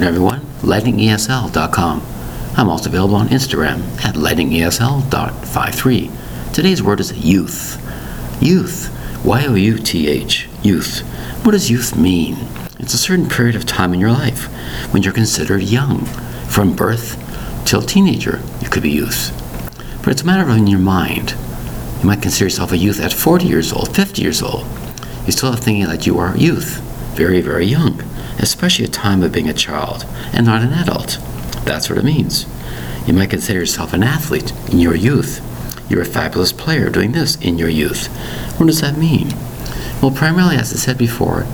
everyone, lightningesl.com. I'm also available on Instagram at lightningesl.53. Today's word is youth. Youth. Y-O-U-T-H. Youth. What does youth mean? It's a certain period of time in your life when you're considered young. From birth till teenager, you could be youth. But it's a matter of in your mind. You might consider yourself a youth at 40 years old, 50 years old. You still have thinking that you are youth, very, very young, especially a time of being a child and not an adult. That's what it means. You might consider yourself an athlete in your youth. You're a fabulous player doing this in your youth. What does that mean? Well, primarily, as I said before,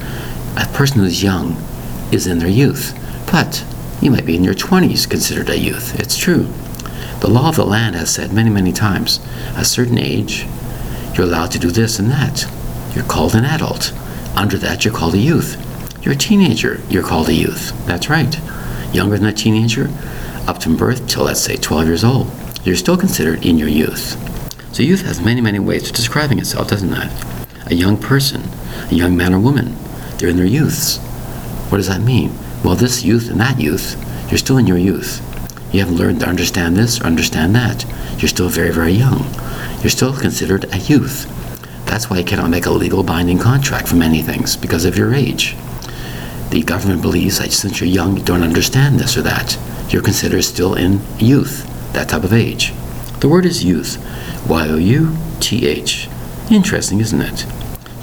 a person who's young is in their youth, but you might be in your 20s considered a youth. It's true. The law of the land has said many, many times a certain age, you're allowed to do this and that. You're called an adult. Under that, you're called a youth. You're a teenager, you're called a youth. That's right. Younger than a teenager, up to birth till, let's say, 12 years old, you're still considered in your youth. So, youth has many, many ways of describing itself, doesn't it? A young person, a young man or woman, they're in their youths. What does that mean? Well, this youth and that youth, you're still in your youth. You haven't learned to understand this or understand that. You're still very, very young. You're still considered a youth. That's why you cannot make a legal binding contract for many things because of your age. The government believes that since you're young, you don't understand this or that. You're considered still in youth, that type of age. The word is youth. Y O U T H. Interesting, isn't it?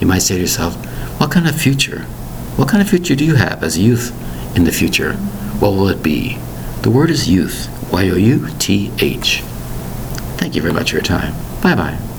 You might say to yourself, what kind of future? What kind of future do you have as a youth in the future? What will it be? The word is youth. Y O U T H. Thank you very much for your time. Bye bye.